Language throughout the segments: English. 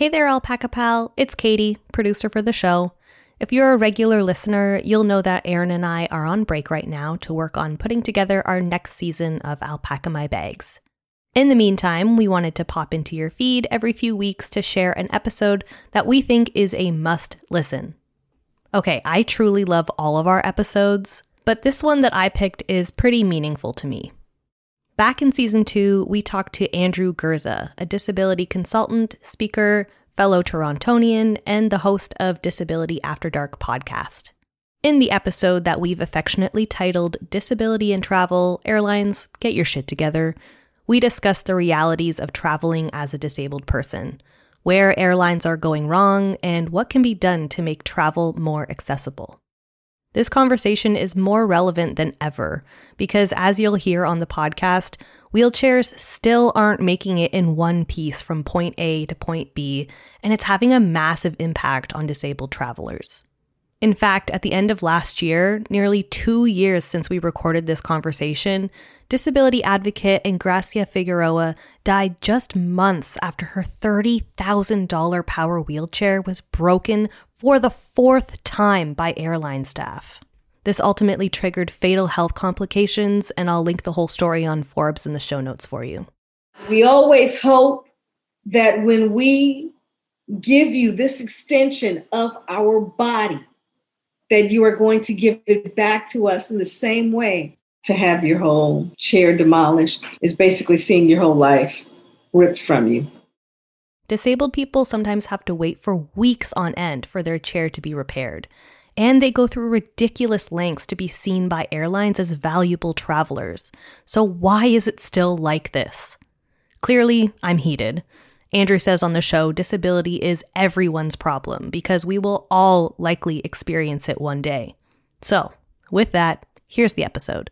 Hey there, Alpaca Pal. It's Kattie, producer for the show. If you're a regular listener, you'll know that Erin and I are on break right now to work on putting together our next season of Alpaca My Bags. In the meantime, we wanted to pop into your feed every few weeks to share an episode that we think is a must listen. Okay, I truly love all of our episodes, but this one that I picked is pretty meaningful to me. Back in season two, we talked to Andrew Gurza, a disability consultant, speaker, fellow Torontonian, and the host of Disability After Dark podcast. In the episode that we've affectionately titled Disability and Travel Airlines, Get Your Shit Together, we discuss the realities of traveling as a disabled person, where airlines are going wrong, and what can be done to make travel more accessible. This conversation is more relevant than ever because, as you'll hear on the podcast, wheelchairs still aren't making it in one piece from point A to point B, and it's having a massive impact on disabled travelers. In fact, at the end of last year, nearly two years since we recorded this conversation, disability advocate Engracia Figueroa died just months after her $30,000 power wheelchair was broken for the fourth time by airline staff. This ultimately triggered fatal health complications, and I'll link the whole story on Forbes in the show notes for you. We always hope that when we give you this extension of our body, that you are going to give it back to us in the same way. To have your whole chair demolished is basically seeing your whole life ripped from you. Disabled people sometimes have to wait for weeks on end for their chair to be repaired. And they go through ridiculous lengths to be seen by airlines as valuable travelers. So, why is it still like this? Clearly, I'm heated. Andrew says on the show disability is everyone's problem because we will all likely experience it one day. So, with that, here's the episode.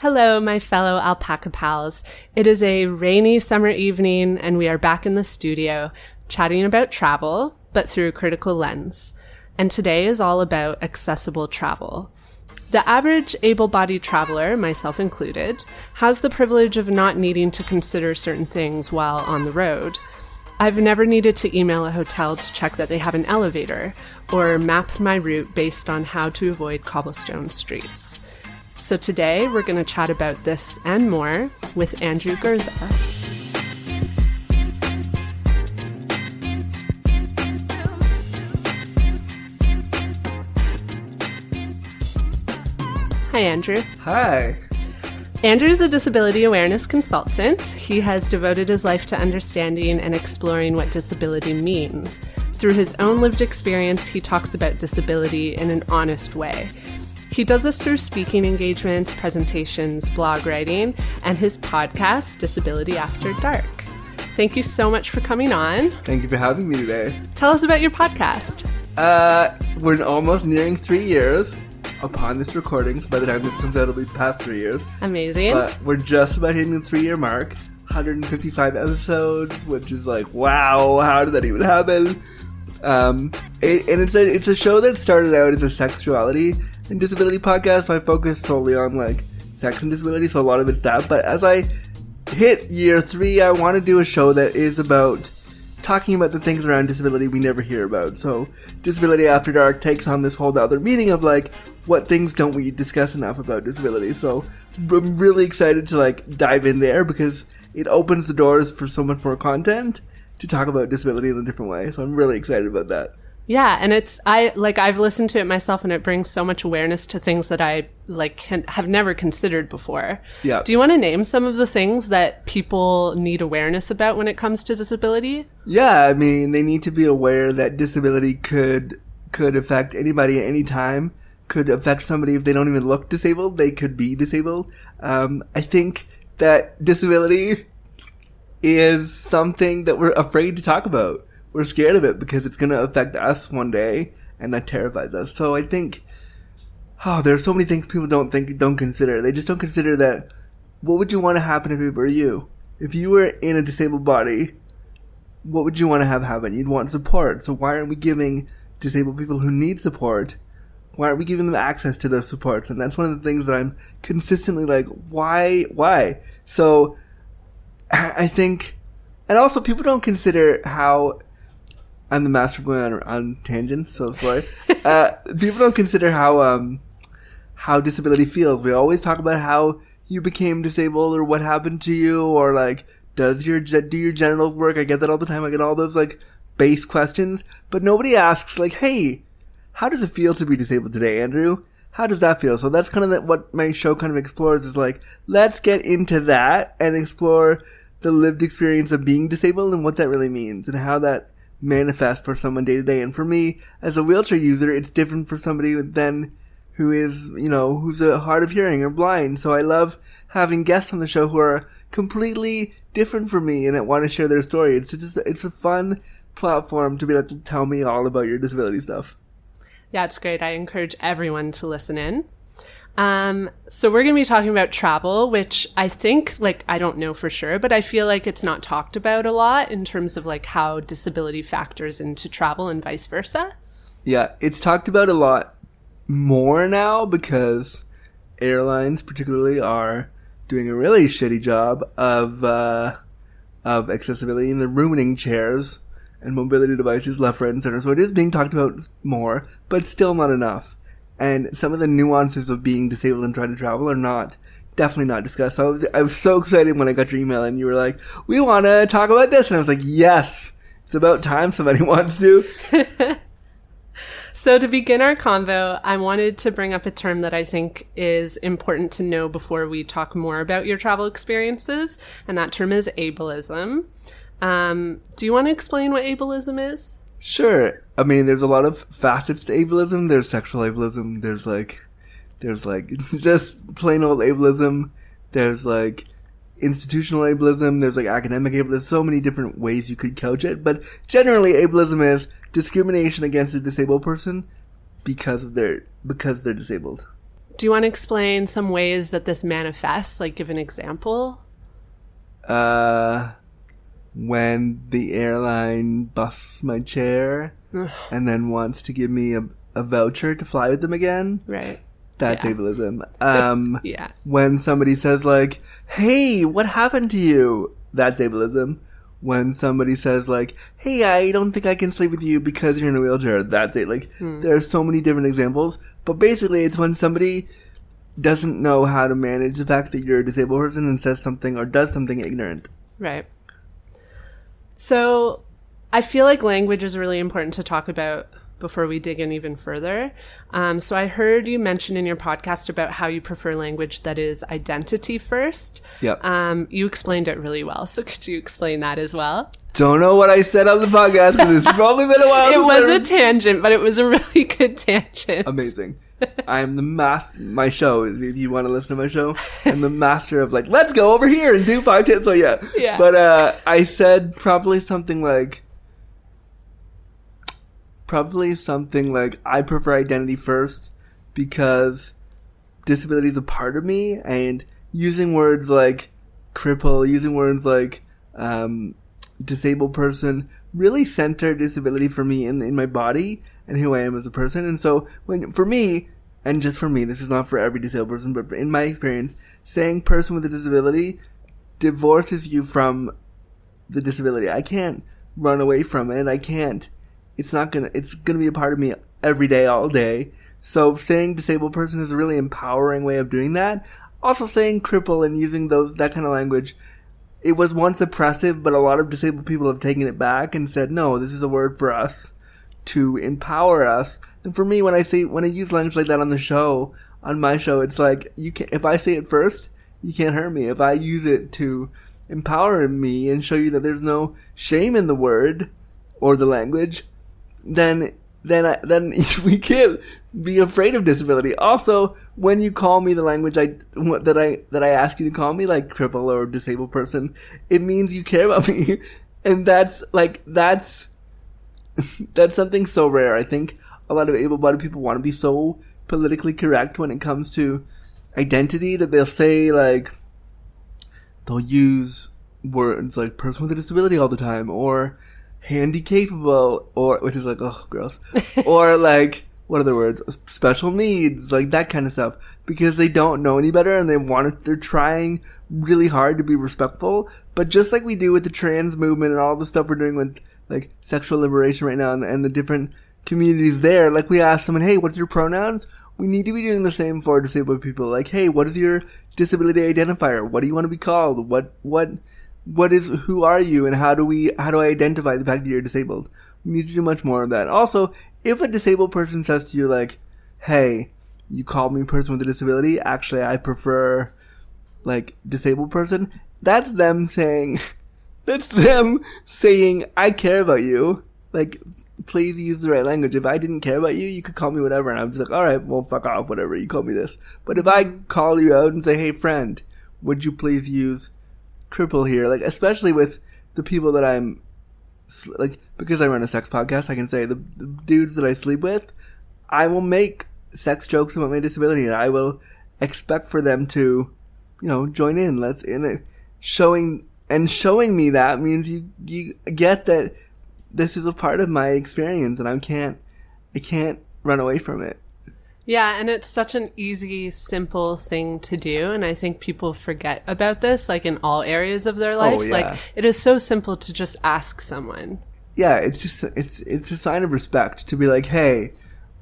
Hello, my fellow alpaca pals. It is a rainy summer evening, and we are back in the studio chatting about travel, but through a critical lens and today is all about accessible travel. The average able bodied traveler, myself included, has the privilege of not needing to consider certain things while on the road. I've never needed to email a hotel to check that they have an elevator or map my route based on how to avoid cobblestone streets. So today we're going to chat about this and more with Andrew Gurza. Hi, Andrew. Hi. Andrew is a disability awareness consultant. He has devoted his life to understanding and exploring what disability means. Through his own lived experience, he talks about disability in an honest way. He does this through speaking engagements, presentations, blog writing, and his podcast, Disability After Dark. Thank you so much for coming on. Thank you for having me today. Tell us about your podcast. Uh, we're almost nearing three years upon this recording. So by the time this comes out, it'll be past three years. Amazing. But we're just about hitting the three year mark. 155 episodes, which is like, wow, how did that even happen? Um, it, and it's a it's a show that started out as a sexuality and disability podcast. So I focus solely on like sex and disability. So a lot of it's that. But as I hit year three, I want to do a show that is about talking about the things around disability we never hear about. So, Disability After Dark takes on this whole other meaning of like, what things don't we discuss enough about disability? So, I'm really excited to like dive in there because it opens the doors for so much more content to talk about disability in a different way. So, I'm really excited about that. Yeah, and it's I like I've listened to it myself, and it brings so much awareness to things that I like can, have never considered before. Yeah. Do you want to name some of the things that people need awareness about when it comes to disability? Yeah, I mean they need to be aware that disability could could affect anybody at any time. Could affect somebody if they don't even look disabled. They could be disabled. Um, I think that disability is something that we're afraid to talk about we're scared of it because it's going to affect us one day, and that terrifies us. So I think, oh, there are so many things people don't think, don't consider. They just don't consider that. What would you want to happen if it were you? If you were in a disabled body, what would you want to have happen? You'd want support. So why aren't we giving disabled people who need support Why aren't we giving them access to those supports? And that's one of the things that I'm consistently like, why, why? So I think, and also people don't consider how I'm the master of going on, on tangents, so sorry. uh, people don't consider how, um, how disability feels. We always talk about how you became disabled or what happened to you or like, does your, do your genitals work? I get that all the time. I get all those like base questions, but nobody asks like, hey, how does it feel to be disabled today, Andrew? How does that feel? So that's kind of the, what my show kind of explores is like, let's get into that and explore the lived experience of being disabled and what that really means and how that manifests for someone day to day. And for me, as a wheelchair user, it's different for somebody than who is, you know, who's a hard of hearing or blind. So I love having guests on the show who are completely different from me and want to share their story. It's just, it's a fun platform to be able to tell me all about your disability stuff. Yeah, it's great. I encourage everyone to listen in. Um, so we're going to be talking about travel, which I think, like, I don't know for sure, but I feel like it's not talked about a lot in terms of like how disability factors into travel and vice versa. Yeah, it's talked about a lot more now because airlines, particularly, are doing a really shitty job of uh, of accessibility and they're ruining chairs and mobility devices left, right, and center. So it is being talked about more, but still not enough. And some of the nuances of being disabled and trying to travel are not definitely not discussed. So I was, I was so excited when I got your email and you were like, "We want to talk about this," and I was like, "Yes, it's about time somebody wants to." So, to begin our convo, I wanted to bring up a term that I think is important to know before we talk more about your travel experiences, and that term is ableism. Um, do you want to explain what ableism is? Sure. I mean, there's a lot of facets to ableism. There's sexual ableism. There's like, there's like just plain old ableism. There's like institutional ableism. There's like academic ableism. There's so many different ways you could couch it. But generally, ableism is discrimination against a disabled person because of their because they're disabled. Do you want to explain some ways that this manifests? Like, give an example. Uh, when the airline busts my chair and then wants to give me a, a voucher to fly with them again. Right. That's Yeah. ableism. Um, Yeah. when somebody says like, "Hey, what happened to you?" That's ableism. When somebody says like, "Hey, I don't think I can sleep with you because you're in a wheelchair," that's it. Like, there are so many different examples, but basically, it's when somebody doesn't know how to manage the fact that you're a disabled person and says something or does something ignorant. Right. So I feel like language is really important to talk about before we dig in even further. Um, so I heard you mention in your podcast about how you prefer language that is identity first. Yep. Um, you explained it really well. So could you explain that as well? Don't know what I said on the podcast because it's probably been a while. It was a tangent, but it was a really good tangent. amazing. I'm the math. My show. If you want to listen to my show, I'm the master of like, let's go over here and do five tips. So yeah. Yeah. But uh, I said probably something like, probably something like, I prefer identity first because disability is a part of me, and using words like cripple, using words like um, disabled person really center disability for me in in my body and who I am as a person. And so when for me, and just for me, this is not for every disabled person, but in my experience, saying person with a disability divorces you from the disability. I can't run away from it. I can't. It's not gonna. It's gonna be a part of me every day, all day. So saying disabled person is a really empowering way of doing that. Also saying cripple and using those that kind of language. It was once oppressive, but a lot of disabled people have taken it back and said, no, this is a word for us to empower us. And for me, when I say when I use language like that on the show, on my show, it's like you can if I say it first, you can't hurt me. If I use it to empower me and show you that there's no shame in the word or the language, then then then we can't be afraid of disability. Also, when you call me the language I that I that I ask you to call me, like cripple or disabled person, it means you care about me, and that's like that's that's something so rare. I think a lot of able-bodied people want to be so politically correct when it comes to identity that they'll say like they'll use words like person with a disability all the time or handy capable or which is like oh gross or like what are the words? Special needs, like that kind of stuff, because they don't know any better and they want to, they're trying really hard to be respectful. But just like we do with the trans movement and all the stuff we're doing with like sexual liberation right now and, and the different communities there, like we ask someone, hey, what's your pronouns? We need to be doing the same for disabled people. Like, hey, what is your disability identifier? What do you want to be called? What, what, what is, who are you and how do we, how do I identify the fact that you're disabled? We need to do much more of that. Also, if a disabled person says to you like, hey, you called me person with a disability, actually I prefer like disabled person, that's them saying, that's them saying, I care about you. Like, please use the right language. If I didn't care about you, you could call me whatever, and I'm just like, all right, well, fuck off, whatever. You call me this. But if I call you out and say, hey, friend, would you please use cripple here? Like, especially with the people that I'm like, because I run a sex podcast, I can say the, the dudes that I sleep with, I will make sex jokes about my disability, and I will expect for them to, you know, join in. Let's in it, showing and showing me that means you you get that this is a part of my experience and I can't I can't run away from it. Yeah, and it's such an easy, simple thing to do. And I think people forget about this, like in all areas of their oh, life. Oh, yeah. Like it is so simple to just ask someone. Yeah, it's just it's it's a sign of respect to be like, hey,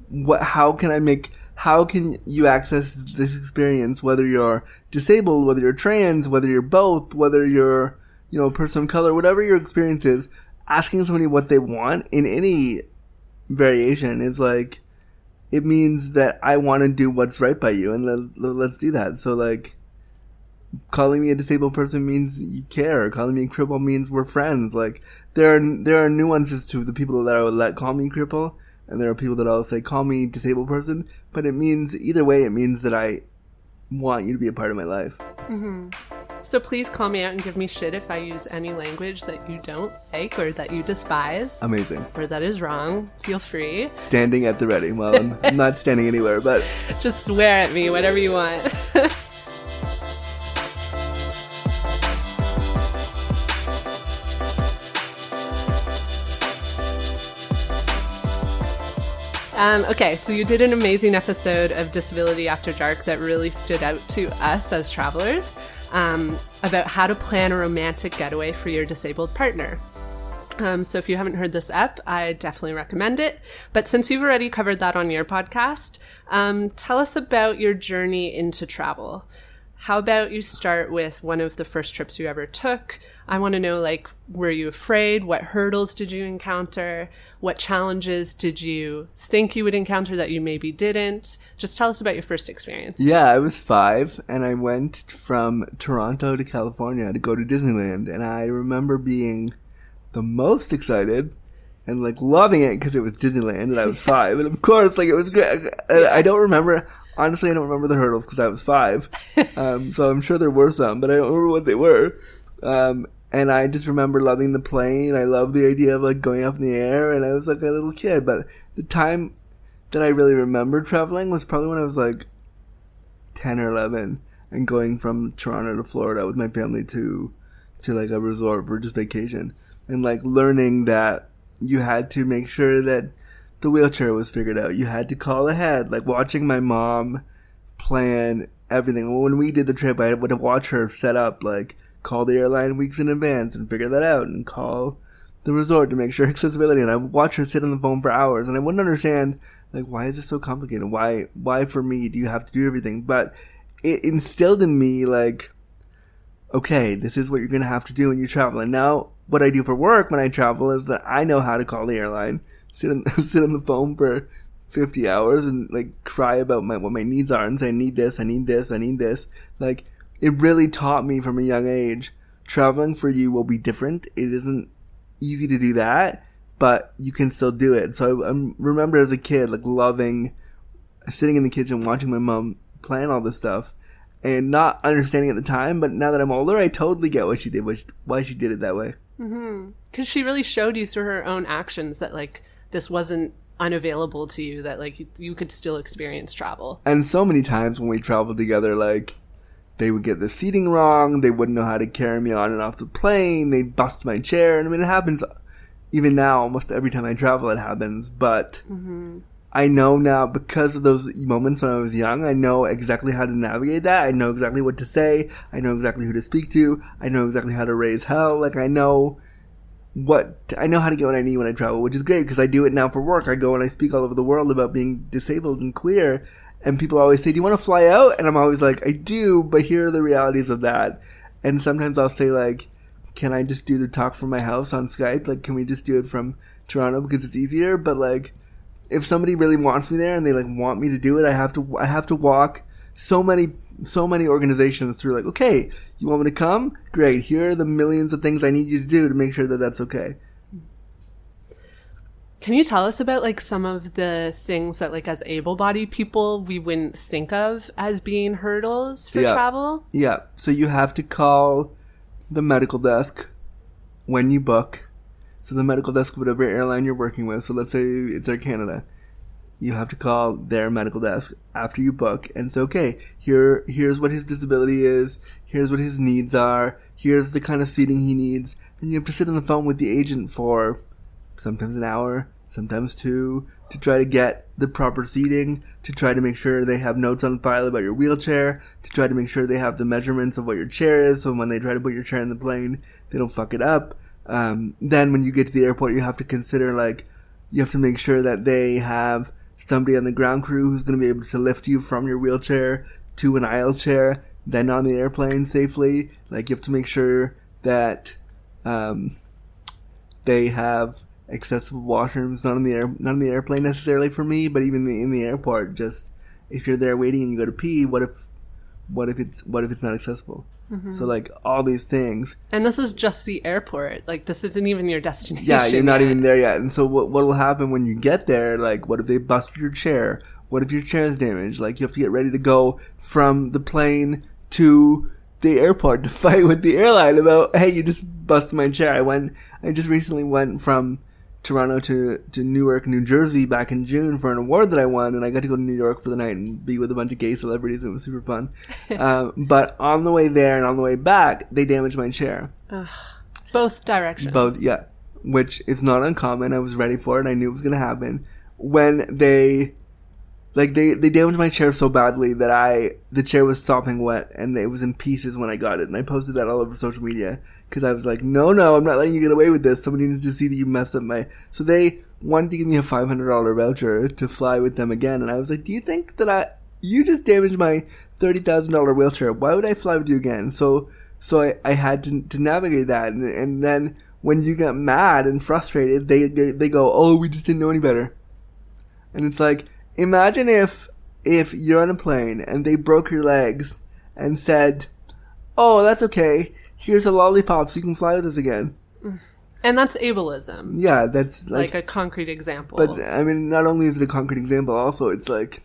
what how can I make how can you access this experience whether you're disabled, whether you're trans, whether you're both, whether you're, you know, a person of color, whatever your experience is, asking somebody what they want in any variation is like it means that I want to do what's right by you, and let, let's do that. So like, calling me a disabled person means you care. Calling me a cripple means we're friends. Like there are there are nuances to the people that I would let call me cripple, and there are people that I'll say call me disabled person. But it means either way, it means that I want you to be a part of my life. Mm-hmm. So please call me out and give me shit if I use any language that you don't like or that you despise. Amazing. Or that is wrong. Feel free. Standing at the ready. Well, I'm, I'm not standing anywhere, but. Just swear at me, whatever you want. Um, okay, so you did an amazing episode of Disability After Dark that really stood out to us as travelers um, about how to plan a romantic getaway for your disabled partner. Um, so if you haven't heard this up, I definitely recommend it. But since you've already covered that on your podcast, um, tell us about your journey into travel. How about you start with one of the first trips you ever took? I want to know, like, were you afraid? What hurdles did you encounter? What challenges did you think you would encounter that you maybe didn't? Just tell us about your first experience. Yeah, I was five and I went from Toronto to California to go to Disneyland. And I remember being the most excited and like loving it because it was Disneyland and I was five. and of course, like it was great. I don't remember, honestly, I don't remember the hurdles because I was five. Um, so I'm sure there were some, but I don't remember what they were. Um, and I just remember loving the plane. I love the idea of like going up in the air and I was like a little kid. But the time that I really remembered traveling was probably when I was like 10 or 11 and going from Toronto to Florida with my family to, to like a resort for just vacation and like learning that you had to make sure that the wheelchair was figured out. You had to call ahead, like watching my mom plan everything. When we did the trip, I would watch her set up, like call the airline weeks in advance and figure that out, and call the resort to make sure accessibility. And I would watch her sit on the phone for hours, and I wouldn't understand like why is this so complicated? Why why for me do you have to do everything? But it instilled in me like, okay, this is what you're gonna have to do when you travel. And now what I do for work when I travel is that I know how to call the airline, sit on, sit on the phone for 50 hours and like cry about my, what my needs are and say, I need this, I need this, I need this. Like, it really taught me from a young age, traveling for you will be different. It isn't easy to do that, but you can still do it. So I, I remember as a kid, like loving sitting in the kitchen watching my mom plan all this stuff and not understanding at the time, but now that I'm older, I totally get what she did, why she did it that way. Because mm-hmm. she really showed you through her own actions that like this wasn't unavailable to you, that like you could still experience travel. And so many times when we traveled together, like they would get the seating wrong, they wouldn't know how to carry me on and off the plane, they'd bust my chair, and I mean it happens even now almost every time I travel. It happens, but. Mm-hmm. I know now because of those moments when I was young, I know exactly how to navigate that. I know exactly what to say. I know exactly who to speak to. I know exactly how to raise hell. Like I know what I know how to get what I need when I travel, which is great because I do it now for work. I go and I speak all over the world about being disabled and queer, and people always say, "Do you want to fly out?" And I'm always like, "I do," but here are the realities of that. And sometimes I'll say like, "Can I just do the talk from my house on Skype? Like, can we just do it from Toronto because it's easier?" But like, if somebody really wants me there and they like want me to do it, I have to I have to walk so many so many organizations through like, okay, you want me to come? Great. Here are the millions of things I need you to do to make sure that that's okay. Can you tell us about like some of the things that like as able-bodied people we wouldn't think of as being hurdles for Yeah. travel? Yeah. So you have to call the medical desk when you book. So the medical desk of whatever airline you're working with. So let's say it's Air Canada. You have to call their medical desk after you book and say, okay, here, here's what his disability is. Here's what his needs are. Here's the kind of seating he needs. And you have to sit on the phone with the agent for sometimes an hour, sometimes two, to try to get the proper seating, to try to make sure they have notes on file about your wheelchair, to try to make sure they have the measurements of what your chair is, so when they try to put your chair in the plane, they don't fuck it up. Um, then when you get to the airport, you have to consider like, you have to make sure that they have somebody on the ground crew who's going to be able to lift you from your wheelchair to an aisle chair, then on the airplane safely. Like you have to make sure that um, they have accessible washrooms, not in the air, not in the airplane necessarily for me, but even in the airport. Just if you're there waiting and you go to pee, what if, what if it's, what if it's not accessible? Mm-hmm. So like all these things, And this is just the airport. Like this isn't even your destination. yeah, you're not yet. even there yet. And so what what will happen when you get there? Like, what if they bust your chair? What if your chair is damaged? Like, you have to get ready to go from the plane to the airport to fight with the airline about, hey, you just busted my chair. I went, I just recently went from Toronto to, to Newark, New Jersey back in June for an award that I won, and I got to go to New York for the night and be with a bunch of gay celebrities. It was super fun. um, but on the way there and on the way back, they damaged my chair. both directions. Both, yeah. Which is not uncommon. I was ready for it. I knew it was gonna happen. When they, like, they, they damaged my chair so badly that I, the chair was sopping wet and it was in pieces when I got it. And I posted that all over social media because I was like, no, no, I'm not letting you get away with this. Somebody needs to see that you messed up my, so they wanted to give me a $500 voucher to fly with them again. And I was like, do you think that I, you just damaged my $30,000 wheelchair. Why would I fly with you again? So, so I, I had to, to navigate that. And, and then when you get mad and frustrated, they, they, they go, oh, we just didn't know any better. And it's like, imagine if, if you're on a plane and they broke your legs and said, oh, that's okay. Here's a lollipop so you can fly with us again. and that's ableism. Yeah, that's Like, like, a concrete example. but I mean, not only is it a concrete example, also it's like,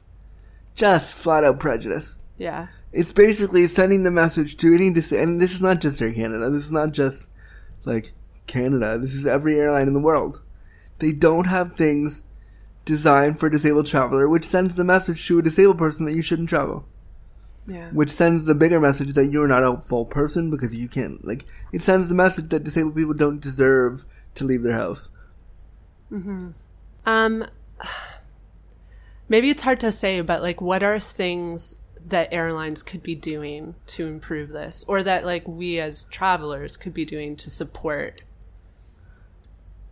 just flat out prejudice. yeah. It's basically sending the message to any dis- and this is not just Air Canada. This is not just like Canada. This is every airline in the world. They don't have things designed for a disabled traveler, which sends the message to a disabled person that you shouldn't travel. Yeah. Which sends the bigger message that you're not a full person because you can't like. It sends the message that disabled people don't deserve to leave their house. Hmm. Um, maybe it's hard to say, but like, what are things that airlines could be doing to improve this, or that like we as travelers could be doing to support?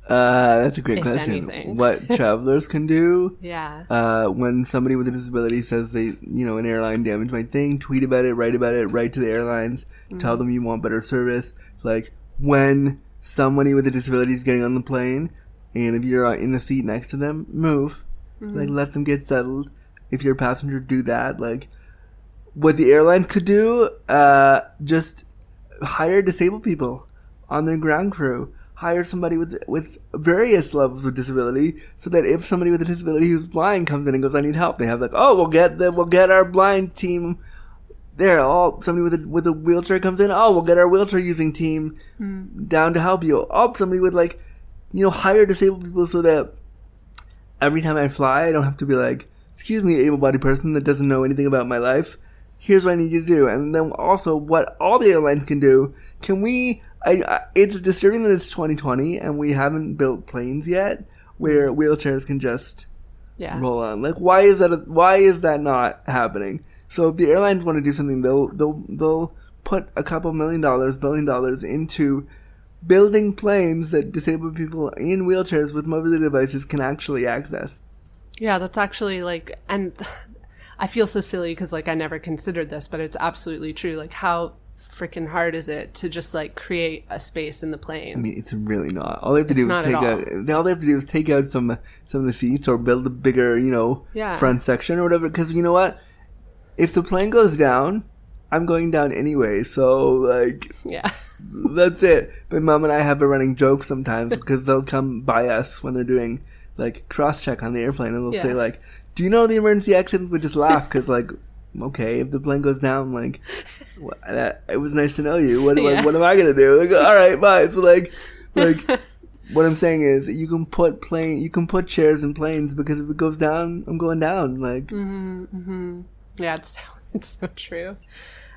Uh, that's a great If question. anything. What travelers can do? Yeah. uh, when somebody with a disability says they, you know, an airline damaged my thing, tweet about it, write about it, write to the airlines, tell them you want better service. Like when somebody with a disability is getting on the plane, and if you're uh, in the seat next to them, move. Like let them get settled. If you're a passenger, do that. Like what the airlines could do, uh, just hire disabled people on their ground crew. Hire somebody with with various levels of disability, so that if somebody with a disability who's blind comes in and goes, "I need help," they have like, "Oh, we'll get the we'll get our blind team there." Oh, somebody with a with a wheelchair comes in. Oh, we'll get our wheelchair using team hmm. down to help you. Oh, somebody with like, you know, hire disabled people so that every time I fly, I don't have to be like, excuse me, able-bodied person that doesn't know anything about my life. Here's what I need you to do. And then also what all the airlines can do. Can we, I, I, it's disturbing that it's 2020 and we haven't built planes yet where mm-hmm. wheelchairs can just Yeah. roll on. Like, why is that? A, why is that not happening? So if the airlines want to do something, they'll they'll they'll put a couple million dollars, billion dollars into building planes that disabled people in wheelchairs with mobility devices can actually access. Yeah, that's actually like, and I feel so silly because like I never considered this, but it's absolutely true. Like, how freaking hard is it to just like create a space in the plane? I mean, it's really not. All they have to It's do is take at out. All they have to do is take out some some of the seats or build a bigger, you know, Yeah. front section or whatever. Because you know what, if the plane goes down, I'm going down anyway. So like, Yeah. that's it. My mom and I have a running joke sometimes because they'll come by us when they're doing like cross check on the airplane and they'll Yeah. say like, "Do you know the emergency exits?" We just laugh because like, okay, if the plane goes down, like, wha- that, it was nice to know you. What Yeah. like, what am I gonna do? Like, all right, bye. So like, like. What I'm saying is, you can put plane, you can put chairs in planes because if it goes down, I'm going down. Like, mm-hmm, mm-hmm. Yeah, it's it's so true.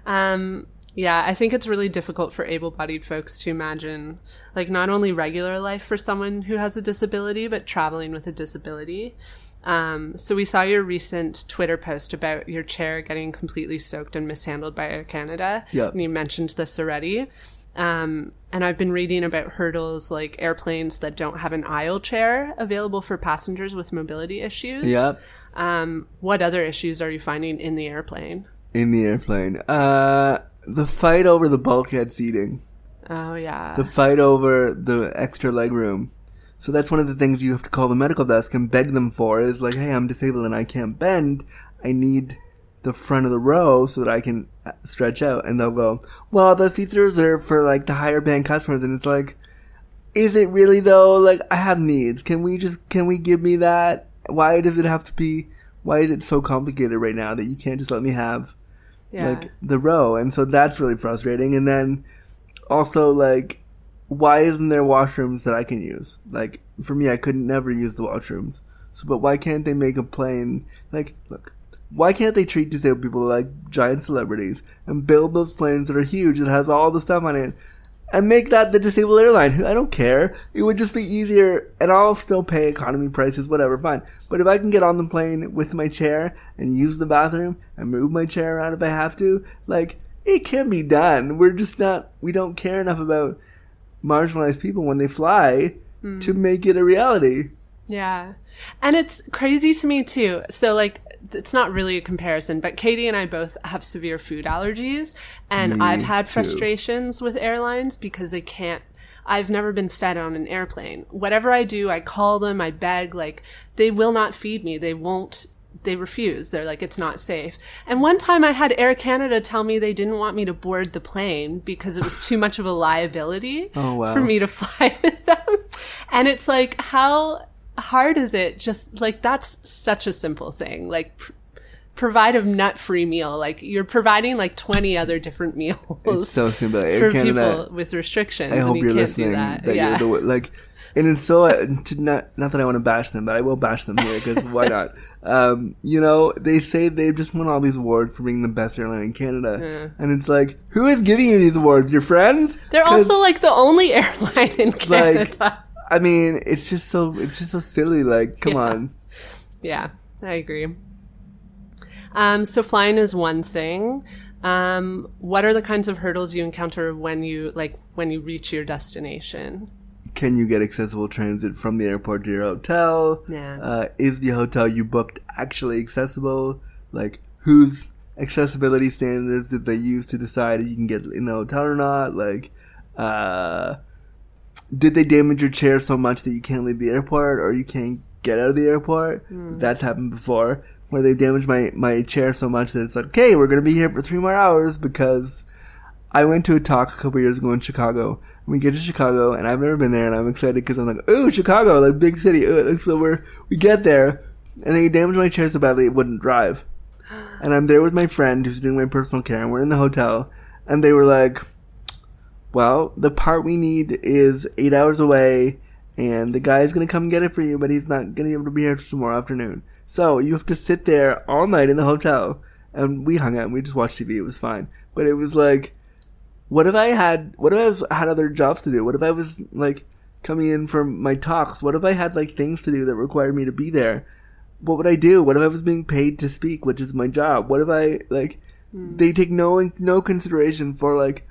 Um, yeah, I think it's really difficult for able-bodied folks to imagine, like, not only regular life for someone who has a disability, but traveling with a disability. Um, so we saw your recent Twitter post about your chair getting completely soaked and mishandled by Air Canada. Yeah. And you mentioned this already. Um, and I've been reading about hurdles like airplanes that don't have an aisle chair available for passengers with mobility issues. yeah, Um, what other issues are you finding in the airplane? in the airplane. Uh, the fight over the bulkhead seating. Oh yeah. the fight over the extra leg room. So that's one of the things you have to call the medical desk and beg them for is like, hey, I'm disabled and I can't bend. I need the front of the row so that I can uh, stretch out. And they'll go, well, the seats are reserved for like the higher band customers. And it's like, is it really though? Like, I have needs. Can we just, can we give me that? Why does it have to be, why is it so complicated right now that you can't just let me have yeah. like the row and so that's really frustrating and then also like why isn't there washrooms that i can use? Like for me i could never use the washrooms. So but why can't they make a plane like look why can't they treat disabled people like giant celebrities and build those planes that are huge that has all the stuff on it and make that the disabled airline. I don't care. It would just be easier, and I'll still pay economy prices, whatever, fine. But if I can get on the plane with my chair and use the bathroom and move my chair around if I have to, like, it can be done. We're just not, we don't care enough about marginalized people when they fly hmm. to make it a reality. Yeah. And it's crazy to me too. So like it's not really a comparison, but Kattie and I both have severe food allergies and Me I've had too. frustrations with airlines because they can't I've never been fed on an airplane. Whatever I do, I call them, I beg, like they will not feed me. They won't they refuse. They're like, it's not safe. And one time I had Air Canada tell me they didn't want me to board the plane because it was too much of a liability Oh, wow. for me to fly with them. And it's like, how hard is it? Just like, that's such a simple thing. Like, pr- provide a nut free meal. Like, you're providing like 20 other different meals It's so simple. Air for Canada, people with restrictions. I hope and you you're can't listening. that. that yeah. you're the like, and it's so uh, not not that I want to bash them, but I will bash them here because why not? Um, you know, they say they've just won all these awards for being the best airline in Canada, and it's like, who is giving you these awards? Your friends? They're also like the only airline in Canada. I mean, it's just so it's just so silly. Like, come Yeah. on. Yeah, I agree. Um, so flying is one thing. Um, what are the kinds of hurdles you encounter when you like when you reach your destination? Can you get accessible transit from the airport to your hotel? Yeah. Uh, is the hotel you booked actually accessible? Like, whose accessibility standards did they use to decide if you can get in the hotel or not? Like, uh, did they damage your chair so much that you can't leave the airport or you can't get out of the airport? Hmm. That's happened before, where they damaged my, my chair so much that it's like, okay, we're gonna be here for three more hours because I went to a talk a couple years ago in Chicago. We get to Chicago, and I've never been there, and I'm excited because I'm like, ooh, Chicago, like big city. Ooh, it looks so we're we get there, and they damaged my chair so badly it wouldn't drive. And I'm there with my friend who's doing my personal care, and we're in the hotel, and they were like, well, the part we need is eight hours away, and the guy's gonna come get it for you, but he's not gonna be able to be here till tomorrow afternoon. So you have to sit there all night in the hotel. And we hung out and we just watched TV. It was fine. But it was like, what if I had, what if I was, had other jobs to do? What if I was like coming in from my talks? What if I had like things to do that required me to be there? what would I do? What if I was being paid to speak, which is my job? What if I like? Hmm. They take no no consideration for like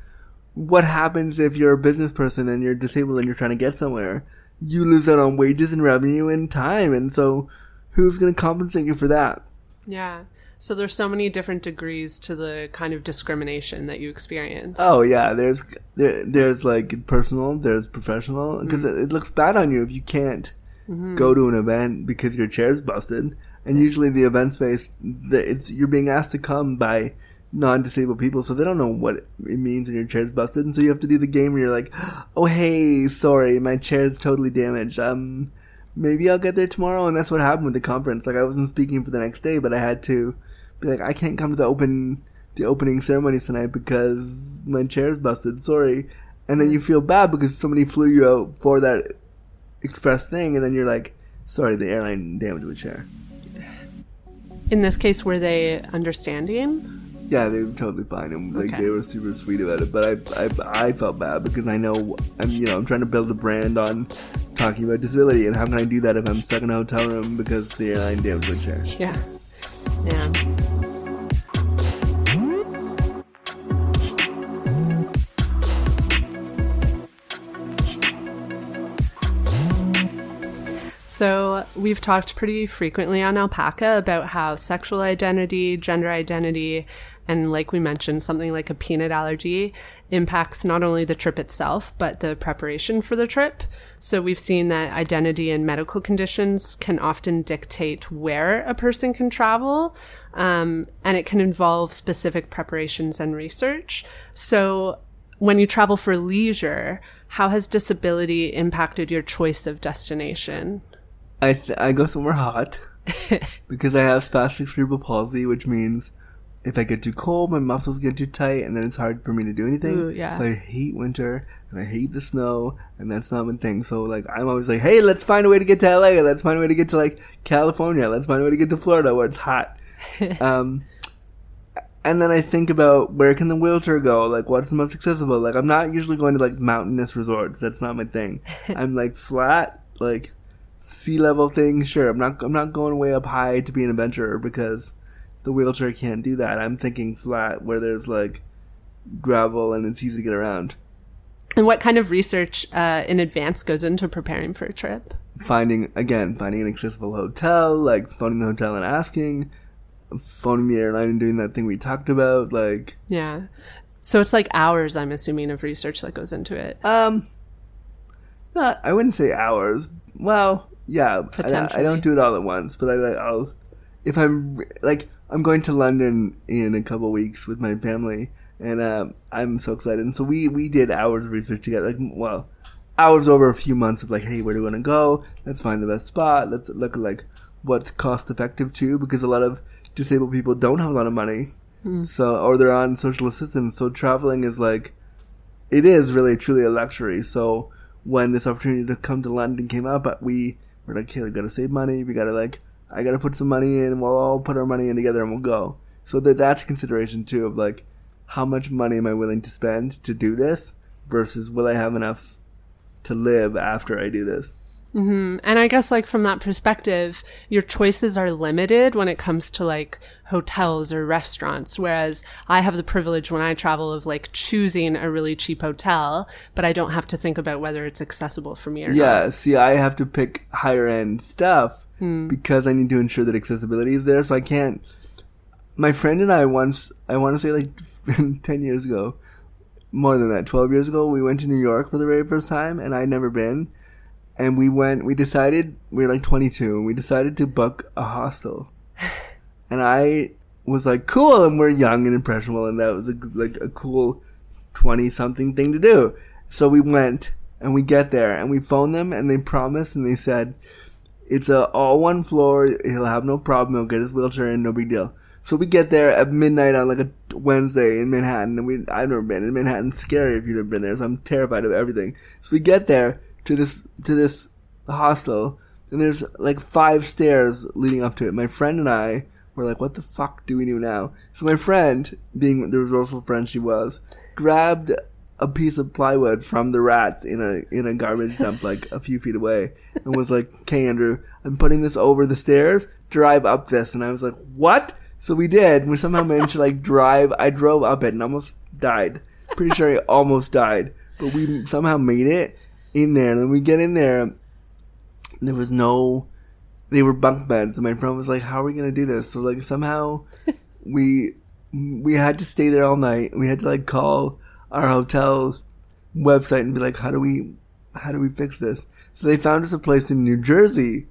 what happens if you're a business person and you're disabled and you're trying to get somewhere. You lose out on wages and revenue and time, and so who's going to compensate you for that? Yeah. So there's so many different degrees to the kind of discrimination that you experience. Oh yeah, there's there there's like personal, there's professional because it, mm-hmm. it looks bad on you if you can't mm-hmm. go to an event because your chair's busted. And usually the event space, the, it's you're being asked to come by non-disabled people, so they don't know what it means when your chair's busted, and so you have to do the game where you're like, "Oh hey, sorry, my chair's totally damaged. Um, maybe I'll get there tomorrow." And that's what happened with the conference. Like I wasn't speaking for the next day, but I had to be like, "I can't come to the open the opening ceremony tonight because my chair's busted. Sorry." And then you feel bad because somebody flew you out for that express thing, and then you're like, "Sorry, the airline damaged my chair." In this case, were they understanding? Yeah, they were totally fine, and like Okay. they were super sweet about it. But I, I, I felt bad because I know I'm, you know, I'm trying to build a brand on talking about disability, and how can I do that if I'm stuck in a hotel room because the airline damaged my chair? Yeah. Yeah. So, we've talked pretty frequently on Alpaca about how sexual identity, gender identity, and like we mentioned, something like a peanut allergy impacts not only the trip itself, but the preparation for the trip. So, we've seen that identity and medical conditions can often dictate where a person can travel, um, and it can involve specific preparations and research. So, when you travel for leisure, how has disability impacted your choice of destination? I th- I go somewhere hot because I have spastic cerebral palsy, which means if I get too cold, my muscles get too tight, and then it's hard for me to do anything. Ooh, yeah. So I hate winter and I hate the snow, and that's not my thing. So like I'm always like, hey, let's find a way to get to LA. Let's find a way to get to like California. Let's find a way to get to Florida where it's hot. um, and then I think about where can the wheelchair go? Like, what's the most accessible? Like, I'm not usually going to like mountainous resorts. That's not my thing. I'm like flat, like sea level things. Sure, I'm not. I'm not going way up high to be an adventurer because the wheelchair can't do that. I'm thinking flat where there's like gravel and it's easy to get around. And what kind of research uh, in advance goes into preparing for a trip? Finding again, finding an accessible hotel, like phoning the hotel and asking, phoning the airline and doing that thing we talked about, like. Yeah. So it's like hours, I'm assuming, of research that goes into it. Um, not. I wouldn't say hours. Well, yeah. I, I don't do it all at once, but I like. I'll if I'm like I'm going to London in a couple weeks with my family, and um, I'm so excited. And so we we did hours of research together. Like, well, hours over a few months of like, hey, where do we want to go? Let's find the best spot. Let's look at like what's cost effective too, because a lot of disabled people don't have a lot of money. So, or they're on social assistance. So traveling is like it is really truly a luxury. So when this opportunity to come to London came up, uh, we were like, "Hey, we gotta save money. We gotta like, I gotta put some money in. We'll all put our money in together and we'll go." So that that's a consideration too of like, how much money am I willing to spend to do this versus will I have enough to live after I do this? Mm-hmm. And I guess, like, from that perspective, your choices are limited when it comes to like hotels or restaurants. Whereas I have the privilege when I travel of like choosing a really cheap hotel, but I don't have to think about whether it's accessible for me or not. Yeah, see, I have to pick higher end stuff hmm. because I need to ensure that accessibility is there. So I can't. My friend and I once, I want to say like 10 years ago, more than that, 12 years ago, we went to New York for the very first time and I'd never been. And we went, we decided, we were like 22, and we decided to book a hostel. And I was like, cool, and we're young and impressionable, and that was a, like a cool 20 something thing to do. So we went, and we get there, and we phone them, and they promised, and they said, it's a all one floor, he'll have no problem, he'll get his wheelchair in, no big deal. So we get there at midnight on like a Wednesday in Manhattan, and we I've never been in Manhattan. Scary if you've never been there, so I'm terrified of everything. So we get there to this to this hostel, and there's like five stairs leading up to it. My friend and I were like, "What the fuck do we do now?" So my friend, being the resourceful friend she was, grabbed a piece of plywood from the rats in a in a garbage dump like a few feet away, and was like, "Okay, Andrew, I'm putting this over the stairs. drive up this, and I was like, what? So we did. We somehow managed to like drive. I drove up it and almost died. Pretty sure I almost died, but we somehow made it in there. And then we get in there. There was no. They were bunk beds, and my friend was like, "How are we gonna do this?" So like somehow we we had to stay there all night. We had to like call our hotel website and be like, "How do we how do we fix this?" So they found us a place in New Jersey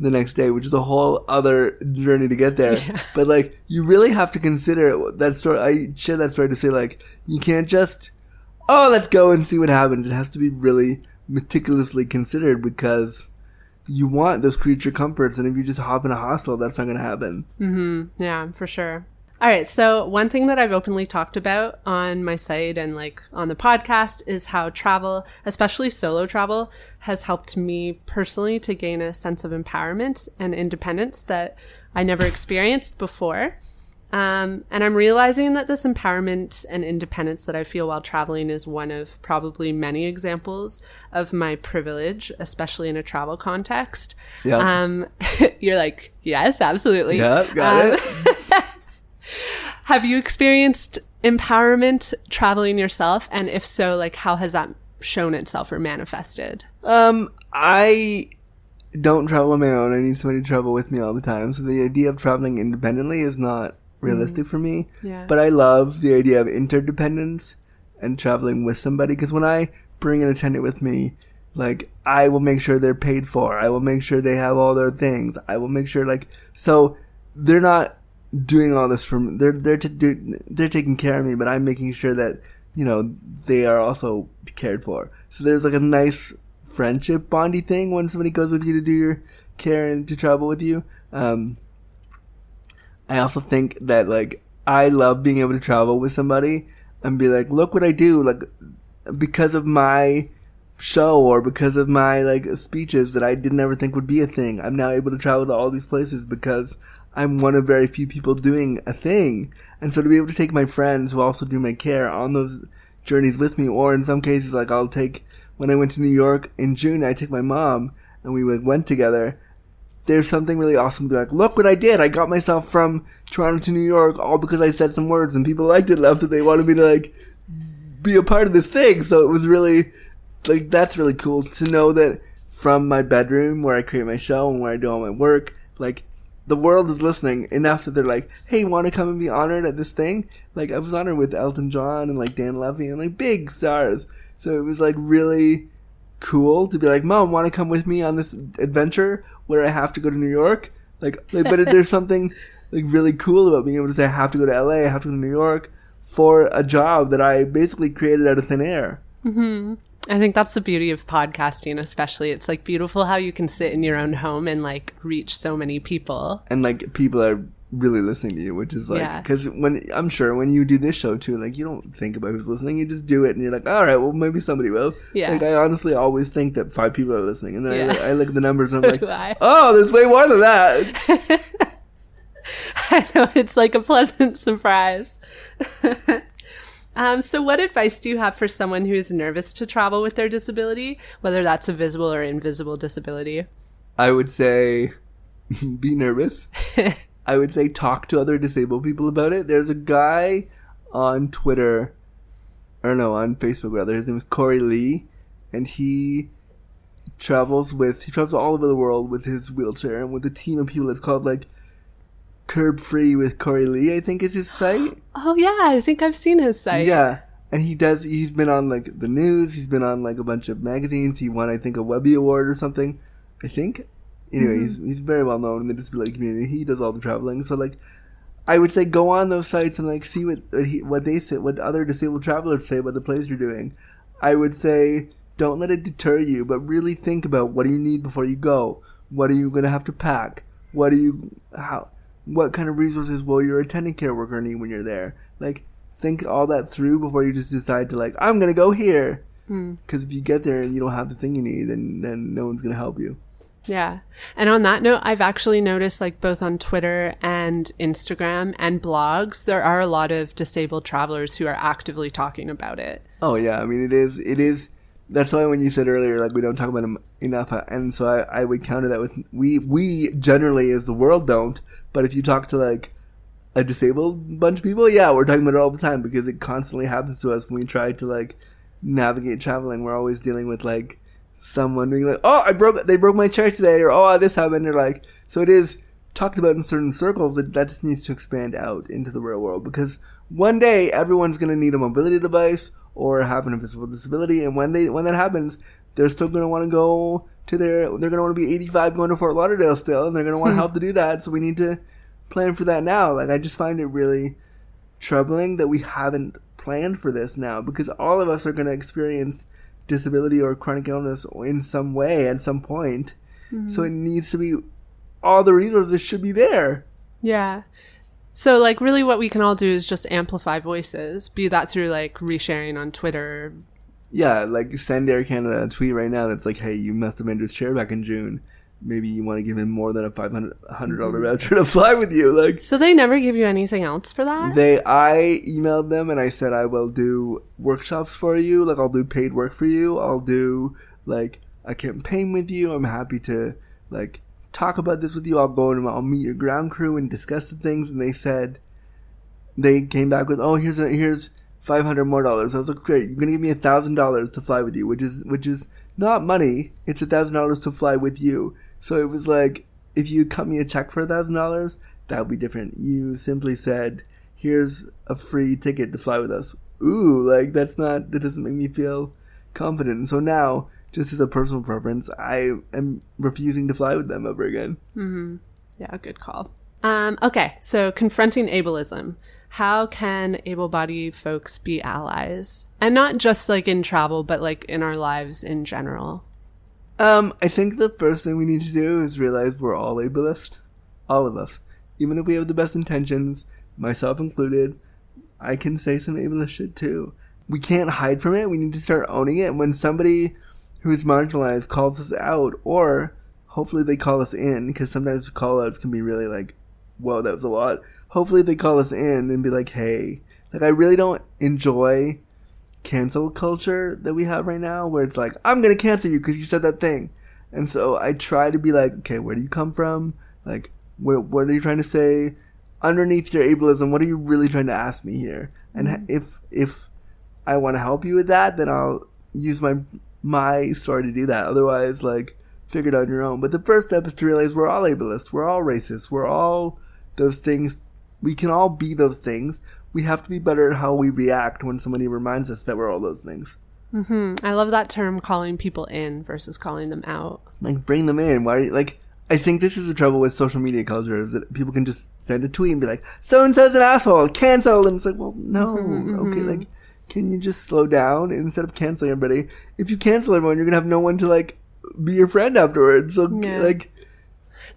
the next day, which is a whole other journey to get there. Yeah. But like, you really have to consider that story. I share that story to say like, you can't just, oh, let's go and see what happens. It has to be really meticulously considered because you want those creature comforts. And if you just hop in a hostel, that's not going to happen. Mm-hmm. Yeah, for sure. All right. So, one thing that I've openly talked about on my site and like on the podcast is how travel, especially solo travel, has helped me personally to gain a sense of empowerment and independence that I never experienced before. Um, and I'm realizing that this empowerment and independence that I feel while traveling is one of probably many examples of my privilege, especially in a travel context. Yeah. Um, you're like, yes, absolutely. Yeah, got Um, it. Have you experienced empowerment traveling yourself? And if so, like how has that shown itself or manifested? Um, I don't travel on my own. I need somebody to travel with me all the time. So the idea of traveling independently is not realistic for me. Yeah. But I love the idea of interdependence and traveling with somebody. Because when I bring an attendant with me, like I will make sure they're paid for. I will make sure they have all their things. I will make sure like so they're not doing all this for me. They're they're to do, they're taking care of me, but I'm making sure that you know they are also cared for. So there's like a nice friendship bondy thing when somebody goes with you to do your care and to travel with you. Um, I also think that like I love being able to travel with somebody and be like, look what I do, like because of my show or because of my like speeches that I didn't ever think would be a thing. I'm now able to travel to all these places because I'm one of very few people doing a thing. And so to be able to take my friends who also do my care on those journeys with me, or in some cases, like I'll take, when I went to New York in June, I took my mom and we like, went together. There's something really awesome to be like, look what I did. I got myself from Toronto to New York all because I said some words and people liked it enough that they wanted me to like be a part of this thing. So it was really, like, that's really cool to know that from my bedroom where I create my show and where I do all my work, like, the world is listening enough that they're like, hey, want to come and be honored at this thing? Like, I was honored with Elton John and like Dan Levy and like big stars. So it was like really cool to be like, mom, want to come with me on this adventure where I have to go to New York? Like, like but there's something like really cool about being able to say, I have to go to LA, I have to go to New York for a job that I basically created out of thin air. Mm-hmm. I think that's the beauty of podcasting, especially. It's like beautiful how you can sit in your own home and like reach so many people. and like people are really listening to you, which is like Yeah. because when I'm sure when you do this show too, like you don't think about who's listening, you just do it, and you're like, all right, well maybe somebody will. Yeah. Like I honestly always think that five people are listening, and then I, Yeah. look, I look at the numbers and I'm like, oh, there's way more than that. I know it's like a pleasant surprise. um, so, what advice do you have for someone who is nervous to travel with their disability, whether that's a visible or invisible disability? I would say, be nervous. I would say talk to other disabled people about it. There's a guy on Twitter, or no, on Facebook rather. His name is Cory Lee, and he travels with he travels all over the world with his wheelchair and with a team of people. It's called like Curb Free with Cory Lee. I think is his site. Oh, yeah, I think I've seen his site. Yeah. And he does, he's been on like the news, he's been on like a bunch of magazines. He won, I think, a Webby Award or something. I think. Anyway, mm-hmm. he's, he's very well known in the disability community. He does all the traveling. So, like, I would say go on those sites and like see what what, he, what they say, what other disabled travelers say about the place you're doing. I would say don't let it deter you, but really think about what do you need before you go. What are you going to have to pack? What do you how? What kind of resources will your attendant care worker need when you're there? Like think all that through before you just decide to like I'm going to go here. Hmm. Because if you get there and you don't have the thing you need, then then no one's going to help you. Yeah. And on that note, I've actually noticed, like, both on Twitter and Instagram and blogs, there are a lot of disabled travelers who are actively talking about it. Oh yeah, I mean it is it is that's why when you said earlier, like we don't talk about them enough, uh, and so I, I would counter that with we we generally as the world don't, but if you talk to like a disabled bunch of people, yeah, we're talking about it all the time because it constantly happens to us when we try to like navigate traveling. We're always dealing with like someone being like, "Oh, I broke they broke my chair today," or "Oh, this happened," or like so it is talked about in certain circles. That that just needs to expand out into the real world because one day everyone's going to need a mobility device or have an invisible disability. And when they when that happens, they're still going to want to go to their they're going to want to be 85 going to Fort Lauderdale still, and they're going to want hmm. help to do that. So we need to plan for that now. Like I just find it really troubling that we haven't planned for this now because all of us are going to experience disability or chronic illness in some way at some point. Mm-hmm. So it needs to be all the resources should be there. Yeah. So, like, really, what we can all do is just amplify voices, be that through like resharing on Twitter. Yeah, like send Air Canada a tweet right now that's like, "Hey, you must have been his chair back in June. Maybe you want to give him more than a five hundred dollar mm-hmm. voucher to fly with you." Like, so they never give you anything else for that. They, I emailed them and I said I will do workshops for you. Like, I'll do paid work for you. I'll do like a campaign with you. I'm happy to like talk about this with you. I'll go and I'll meet your ground crew and discuss the things. And they said, they came back with, oh, here's a, here's 500 more dollars. I was like, great, you're going to give me a thousand dollars to fly with you, which is, which is not money. It's a thousand dollars to fly with you. So it was like, if you cut me a check for a thousand dollars, that would be different. You simply said, here's a free ticket to fly with us. Ooh, like that's not, that doesn't make me feel confident. So now just as a personal preference, I am refusing to fly with them ever again. Mm-hmm. Yeah, good call. Um, okay, so confronting ableism. How can able bodied folks be allies? And not just like in travel, but like in our lives in general. Um, I think the first thing we need to do is realize we're all ableist. All of us. Even if we have the best intentions, myself included, I can say some ableist shit too. We can't hide from it. We need to start owning it. When somebody who's marginalized calls us out, or hopefully they call us in, because sometimes call outs can be really like, whoa, that was a lot. Hopefully they call us in and be like, hey, like I really don't enjoy cancel culture that we have right now, where it's like, I'm gonna cancel you because you said that thing. And so I try to be like, okay, where do you come from? Like, what, what are you trying to say? Underneath your ableism, what are you really trying to ask me here? And mm-hmm. if if I want to help you with that, then I'll use my my story to do that. Otherwise, like, figure it out on your own. But the first step is to realize we're all ableist. We're all racist. We're all those things. We can all be those things. We have to be better at how we react when somebody reminds us that we're all those things. Mm-hmm. I love that term, calling people in versus calling them out. Like, bring them in. Why? You, like, I think this is the trouble with social media culture is that people can just send a tweet and be like, "So and so's an asshole, cancel," and it's like, well, no, mm-hmm, okay, mm-hmm. like can you just slow down instead of canceling everybody? If you cancel everyone, you're gonna have no one to like be your friend afterwards. So yeah. like,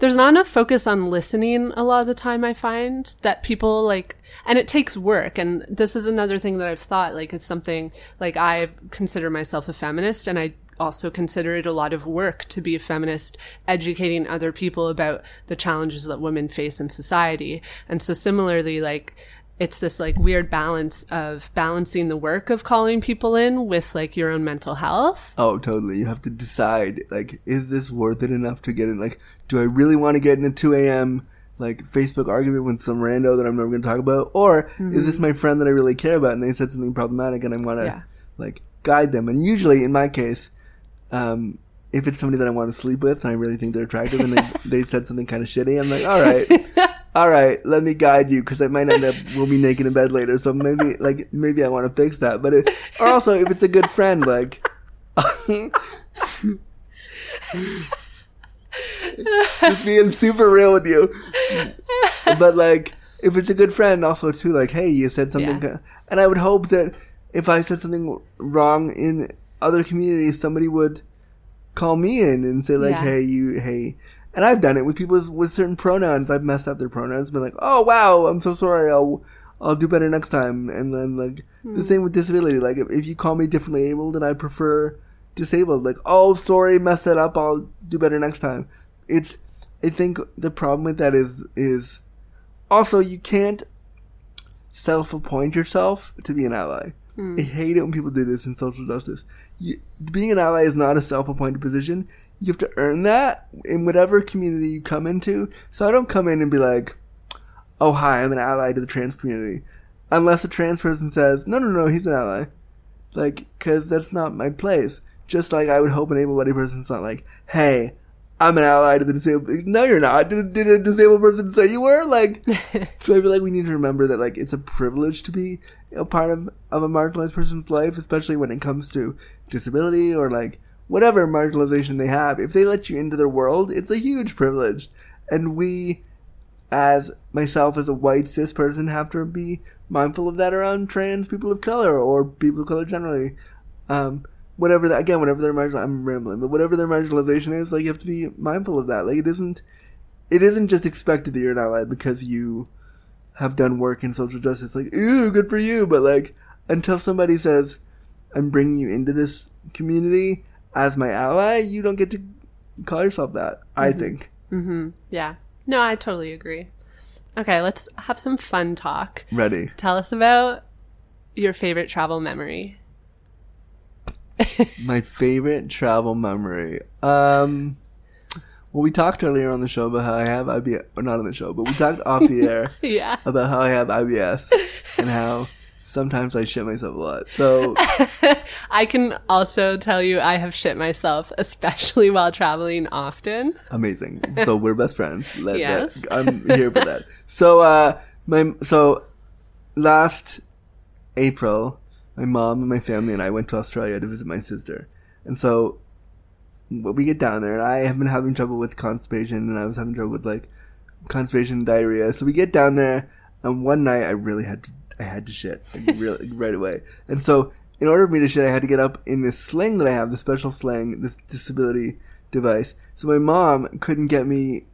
there's not enough focus on listening a lot of the time. I find that people like, and it takes work. And this is another thing that I've thought like it's something like I consider myself a feminist, and I also consider it a lot of work to be a feminist, educating other people about the challenges that women face in society. And so similarly, like it's this like weird balance of balancing the work of calling people in with like your own mental health. Oh, totally. You have to decide like, is this worth it enough to get in? Like, do I really want to get in a 2 a.m. like Facebook argument with some rando that I'm never going to talk about? Or mm-hmm. is this my friend that I really care about and they said something problematic and I want to yeah. like guide them? And usually in my case, um, if it's somebody that I want to sleep with and I really think they're attractive and they, they said something kind of shitty, I'm like, all right. all right, let me guide you because I might end up we'll be naked in bed later. So maybe like maybe I want to fix that. But it, or also if it's a good friend, like just being super real with you. But like if it's a good friend, also too, like hey, you said something, yeah. and I would hope that if I said something wrong in other communities, somebody would call me in and say like, yeah. hey, you, hey and I've done it with people with, with certain pronouns. I've messed up their pronouns, been like, "Oh wow, I'm so sorry. I'll I'll do better next time." And then like mm. the hmm. same with disability. Like if, if you call me differently abled, and I prefer disabled. Like, "Oh, sorry, messed that up. I'll do better next time." It's I think the problem with that is is also you can't self-appoint yourself to be an ally. I hate it when people do this in social justice. You, being an ally is not a self-appointed position. You have to earn that in whatever community you come into. So I don't come in and be like, "Oh, hi, I'm an ally to the trans community," unless a trans person says, "No, no, no, he's an ally." Like, because that's not my place. Just like I would hope an able-bodied person's not like, "Hey, I'm an ally to the disabled." No, you're not. Did, did a disabled person say you were? Like, so I feel like we need to remember that like it's a privilege to be a part of of a marginalized person's life, especially when it comes to disability or like whatever marginalization they have. If they let you into their world, it's a huge privilege, and we, as myself as a white cis person, have to be mindful of that around trans people of color or people of color generally. Um, whatever that again, whatever their marginal, I'm rambling, but whatever their marginalization is, like you have to be mindful of that. Like it isn't, it isn't just expected that you're an ally because you have done work in social justice. Like, ooh, good for you. But like, until somebody says, I'm bringing you into this community as my ally, you don't get to call yourself that. I think. Yeah. No, I totally agree. Okay, let's have some fun talk. Ready. Tell us about your favorite travel memory. My favorite travel memory. Um, well, we talked earlier on the show about how I have IBS, or not on the show, but we talked off the air Yeah. about how I have IBS and how sometimes I shit myself a lot. So I can also tell you I have shit myself, especially while traveling often. amazing. So we're best friends. Let, Yes. that- I'm here for that. So, uh, my so last April, my mom and my family and I went to Australia to visit my sister, and so when we get down there, and I have been having trouble with constipation, and I was having trouble with like constipation and diarrhea. So we get down there, and one night I really had to, I had to shit really right away, and so. In order for me to shit, I had to get up in this sling that I have, the special sling, this disability device. So my mom couldn't get me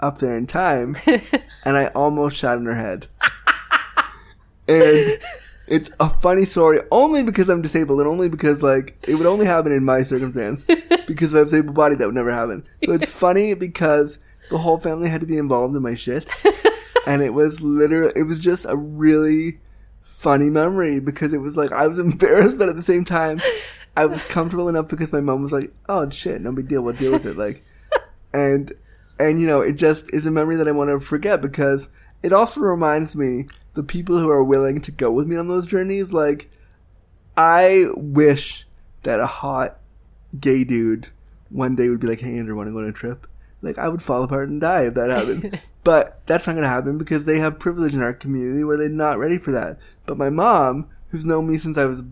up there in time, and I almost shot in her head. and it's a funny story only because I'm disabled and only because like it would only happen in my circumstance because if I have a disabled body that would never happen. So it's funny because the whole family had to be involved in my shit, and it was literally it was just a really funny memory because it was like I was embarrassed, but at the same time I was comfortable enough because my mom was like, "Oh shit, no big deal, we'll deal with it." Like, and and you know it just is a memory that I want to forget because it also reminds me the people who are willing to go with me on those journeys. Like, I wish that a hot gay dude one day would be like, "Hey, Andrew, want to go on a trip?" Like, I would fall apart and die if that happened. but that's not going to happen because they have privilege in our community where they're not ready for that. But my mom, who's known me since I was,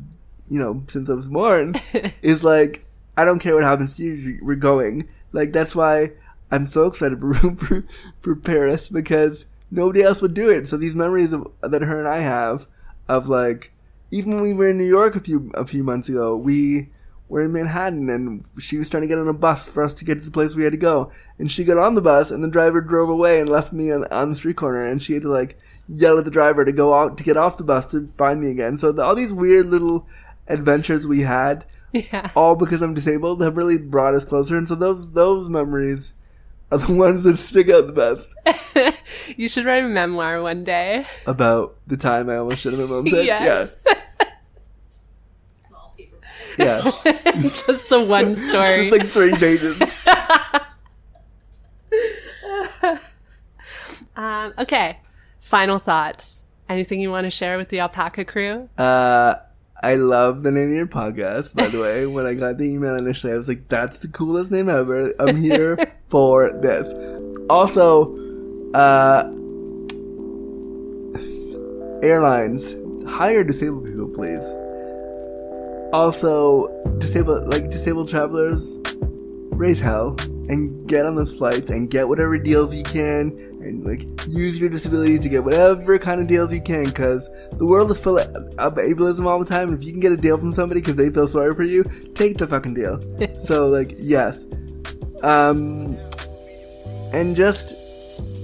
you know, since I was born, is like, I don't care what happens to you, we're going. Like, that's why I'm so excited for, for, for Paris because nobody else would do it. So these memories of, that her and I have of like, even when we were in New York a few, a few months ago, we, were in Manhattan and she was trying to get on a bus for us to get to the place we had to go. And she got on the bus and the driver drove away and left me on, on the street corner and she had to like yell at the driver to go out to get off the bus to find me again. So the, all these weird little adventures we had, Yeah. all because I'm disabled, have really brought us closer. And so those, those memories are the ones that stick out the best you should write a memoir one day. about the time I almost shit in my mom's head. Yes. Paper. Yeah. Just the one story. Just like three pages. um, okay. Final thoughts. Anything you want to share with the alpaca crew? Uh, I love the name of your podcast, by the way. when I got the email initially, I was like, that's the coolest name ever. I'm here for this. Also, uh, airlines, hire disabled people, please. Also, disabled, like, disabled travelers, raise hell and get on those flights and get whatever deals you can and like use your disability to get whatever kind of deals you can because the world is full of, of ableism all the time if you can get a deal from somebody because they feel sorry for you take the fucking deal so like yes um and just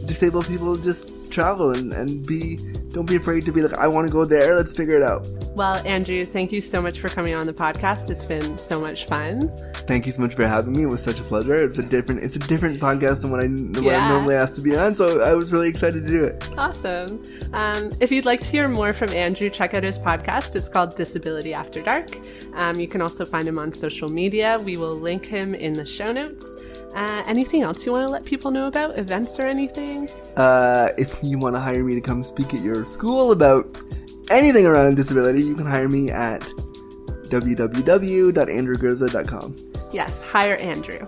disabled people just travel and, and be don't be afraid to be like, I want to go there. Let's figure it out. Well, Andrew, thank you so much for coming on the podcast. It's been so much fun. Thank you so much for having me. It was such a pleasure. It's a different, it's a different podcast than what I, than what Yeah. I'm normally asked to be on. So I was really excited to do it. Awesome. Um, if you'd like to hear more from Andrew, check out his podcast. It's called Disability After Dark. Um, you can also find him on social media. We will link him in the show notes. Uh, anything else you want to let people know about? Events or anything? Uh, if you want to hire me to come speak at your school about anything around disability, you can hire me at www.andrewgurza.com. Yes, hire Andrew.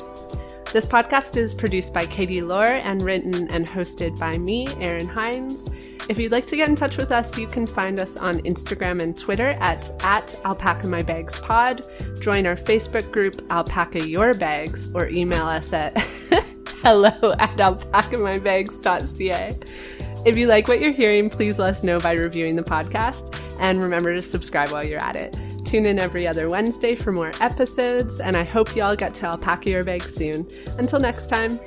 This podcast is produced by Kattie Laur and written and hosted by me, Erin Hynes. If you'd like to get in touch with us, you can find us on Instagram and Twitter at, at Alpaca My Bags Pod. Join our Facebook group, Alpaca Your Bags, or email us at hello at alpacamybags.ca. If you like what you're hearing, please let us know by reviewing the podcast. And remember to subscribe while you're at it. Tune in every other Wednesday for more episodes, and I hope you all get to alpaca your bags soon. Until next time.